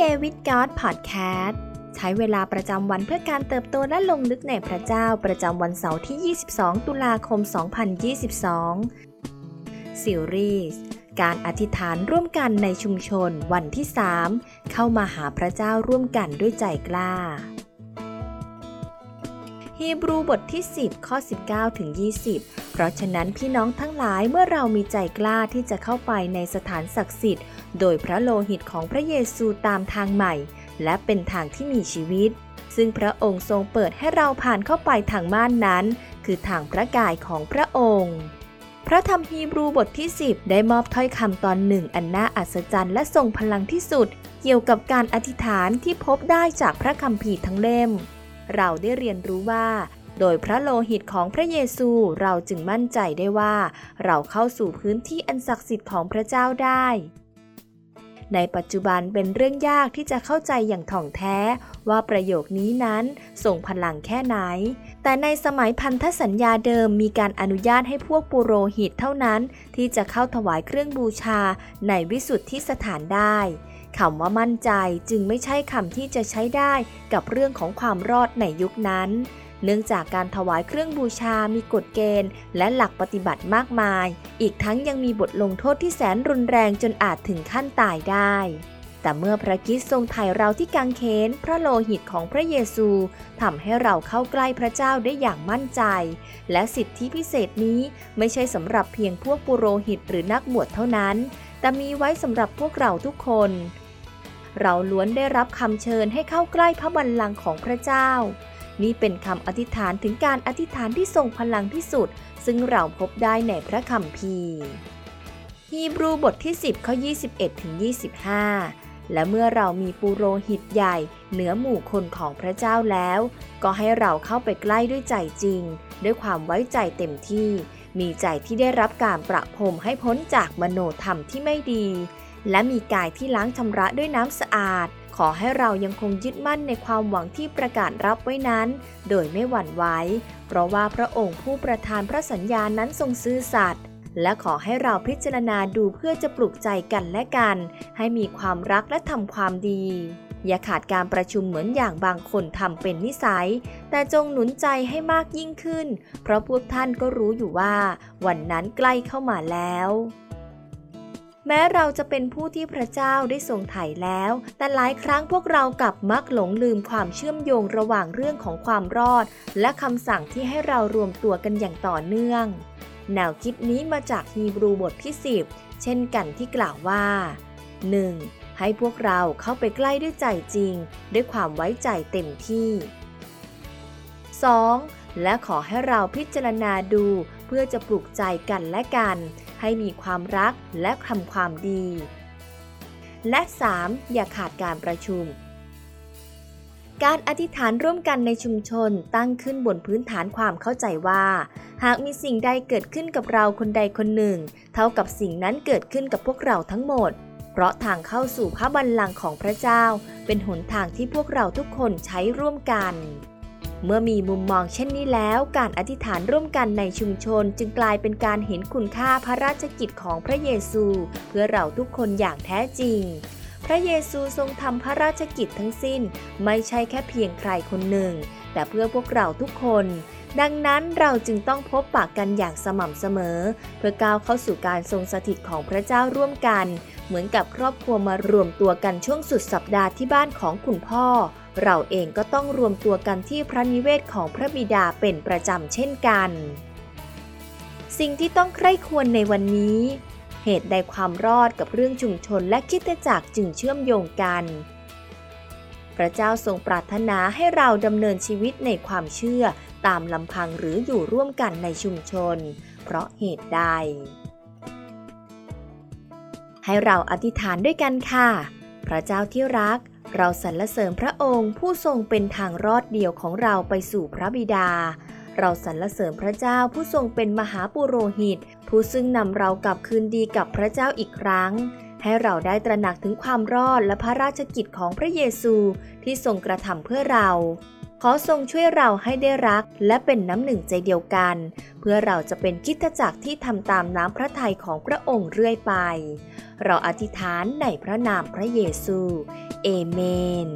Day with God Podcast ใช้เวลาประจำวันเพื่อการเติบโตและลงลึกในพระเจ้าประจำวันเสาร์ที่ 22 ตุลาคม 2022 ซีรีส์การอธิษฐานร่วมกันในชุมชนวันที่ 3 เข้ามาหาพระเจ้าร่วมกันด้วยใจกล้า ฮีบรูบทที่ 10 ข้อ 19 ถึง 20 เพราะฉะนั้นพี่น้องทั้งหลายเมื่อเรามีใจกล้าที่จะเข้าไปในสถานศักดิ์สิทธิ์ โดยพระโลหิตของพระเยซูตามทางใหม่ และเป็นทางที่มีชีวิต ซึ่งพระองค์ทรงเปิดให้เราผ่านเข้าไปทางม่านนั้น คือทางพระกายของพระองค์พระธรรมฮีบรูบทที่ 10 ได้มอบถ้อยคำตอนหนึ่งอันน่าอัศจรรย์และทรงพลังที่สุด เกี่ยวกับการอธิษฐานที่พบได้จากพระคัมภีร์ทั้งเล่ม เราได้เรียนรู้ว่า โดยพระโลหิตของพระเยซูเราจึงมั่นใจได้ว่า เราเข้าสู่พื้นที่อันศักดิ์สิทธิ์ของพระเจ้าได้ ในปัจจุบันเป็นเรื่องยากที่จะเข้าใจอย่างถ่องแท้ว่าประโยคนี้นั้นส่งพลังแค่ไหน แต่ในสมัยพันธสัญญาเดิมมีการอนุญาตให้พวกปุโรหิตเท่านั้น ที่จะเข้าถวายเครื่องบูชาในวิสุทธิสถานได้ คำว่ามั่นใจจึงไม่ใช่คำที่จะใช้ได้กับเรื่องของความรอดในยุคนั้น เนื่องจากการถวายเครื่องบูชามีกฎเกณฑ์ และหลักปฏิบัติมากมาย อีกทั้งยังมีบทลงโทษที่แสนรุนแรงจนอาจถึงขั้นตายได้แต่เมื่อพระคิดทรงไถ่เราที่กังเขนพระโลหิตของพระเยซูทำให้เราเข้าใกล้พระเจ้าได้อย่างมั่นใจ และสิทธิพิเศษนี้ไม่ใช่สำหรับเพียงพวกปุโรหิตหรือนักบวชเท่านั้น แต่มีไว้สำหรับพวกเราทุกคน เราล้วนได้รับคำเชิญให้เข้าใกล้พระบัลลังก์ของพระเจ้า นี่เป็นคำอธิษฐานถึงการอธิษฐานที่ทรงพลังที่สุด ซึ่งเราพบได้ในพระคัมภีร์ฮีบรูบทที่ 10ข้อ21ถึง25 และเมื่อเรามีปูโรหิตใหญ่ เหนือหมู่คนของพระเจ้าแล้ว ก็ให้เราเข้าไปใกล้ด้วยใจจริง ด้วยความไว้ใจเต็มที่ มีใจที่ได้รับการประพรมให้พ้นจากมโนธรรมที่ไม่ดี และมีกายที่ล้างชำระด้วยน้ำสะอาด ขอให้เรายังคงยึดมั่นในความหวังที่ประกาศรับไว้นั้น โดยไม่หวั่นไหว เพราะว่าพระองค์ผู้ประทานพระสัญญานั้นทรงซื่อสัตย์ และขอให้เราพิจารณาดูเพื่อจะปลุกใจกันและกัน ให้มีความรักและทำความดี อย่าขาดการประชุมเหมือนอย่างบางคนทำเป็นนิสัย แต่จงหนุนใจให้มากยิ่งขึ้น เพราะพวกท่านก็รู้อยู่ว่า วันนั้นใกล้เข้ามาแล้ว แม้เราจะเป็นผู้ที่พระเจ้าได้ทรงไถ่แล้ว แต่หลายครั้งพวกเรากลับมักหลงลืมความเชื่อมโยงระหว่างเรื่องของความรอด และคำสั่งที่ให้เรารวมตัวกันอย่างต่อเนื่อง แนวคิดนี้มาจากฮีบรูบทที่ 10 เช่นกันที่กล่าวว่า 1. ให้พวกเราเข้าไปใกล้ด้วยใจจริง ด้วยความไว้ใจเต็มที่ 2. และขอให้เราพิจารณาดูเพื่อจะปลุกใจกันและกัน ให้มีความรักและทำความดี และ 3. อย่าขาดการประชุม การอธิษฐานร่วมกันในชุมชนตั้งขึ้นบนพื้นฐานความเข้าใจว่า หากมีสิ่งใดเกิดขึ้นกับเราคนใดคนหนึ่ง เท่ากับสิ่งนั้นเกิดขึ้นกับพวกเราทั้งหมดเพราะทางเข้าสู่พระบัลลังก์ของพระเจ้า เป็นหนทางที่พวกเราทุกคนใช้ร่วมกัน เมื่อมีมุมมองเช่นนี้แล้ว การอธิษฐานร่วมกันในชุมชนจึงกลายเป็นการเห็นคุณค่าพระราชกิจของพระเยซู เพื่อเราทุกคนอย่างแท้จริง พระเยซูทรงทำพระราชกิจทั้งสิ้น ไม่ใช่แค่เพียงใครคนหนึ่ง แต่เพื่อพวกเราทุกคน ดังนั้นเราจึงต้องพบปากกันอย่างสม่ำเสมอ เพื่อก้าวเข้าสู่การทรงสถิตของพระเจ้าร่วมกัน เหมือนกับครอบครัวมารวมตัวกันช่วงสุดสัปดาห์ที่บ้านของคุณพ่อ เราเองก็ต้องรวมตัวกันที่พระนิเวศของพระบิดาเป็นประจำเช่นกัน สิ่งที่ต้องใคร่ควรในวันนี้ เหตุใดความรอดกับเรื่องชุมชนและคิดจักรจึงเชื่อมโยงกันพระเจ้าทรงปรารถนาให้เราดำเนินชีวิตในความเชื่อ ตามลำพังหรืออยู่ร่วมกันในชุมชน เพราะเหตุใด ให้เราอธิษฐานด้วยกันค่ะ พระเจ้าที่รัก เราสรรเสริญพระองค์ผู้ทรงเป็นทางรอดเดียวของเราไปสู่พระบิดาเราสรรเสริญพระเจ้าผู้ทรงเป็นมหาปุโรหิต ผู้ซึ่งนำเรากลับคืนดีกับพระเจ้าอีกครั้ง ให้เราได้ตระหนักถึงความรอดและพระราชกิจของพระเยซูที่ทรงกระทำเพื่อเรา ขอทรงช่วยเราให้ได้รักและเป็นน้ำหนึ่งใจเดียวกัน เพื่อเราจะเป็นคิดจักรที่ทำตามน้ำพระทัยของพระองค์เรื่อยไป เราอธิษฐานในพระนามพระเยซู เอเมน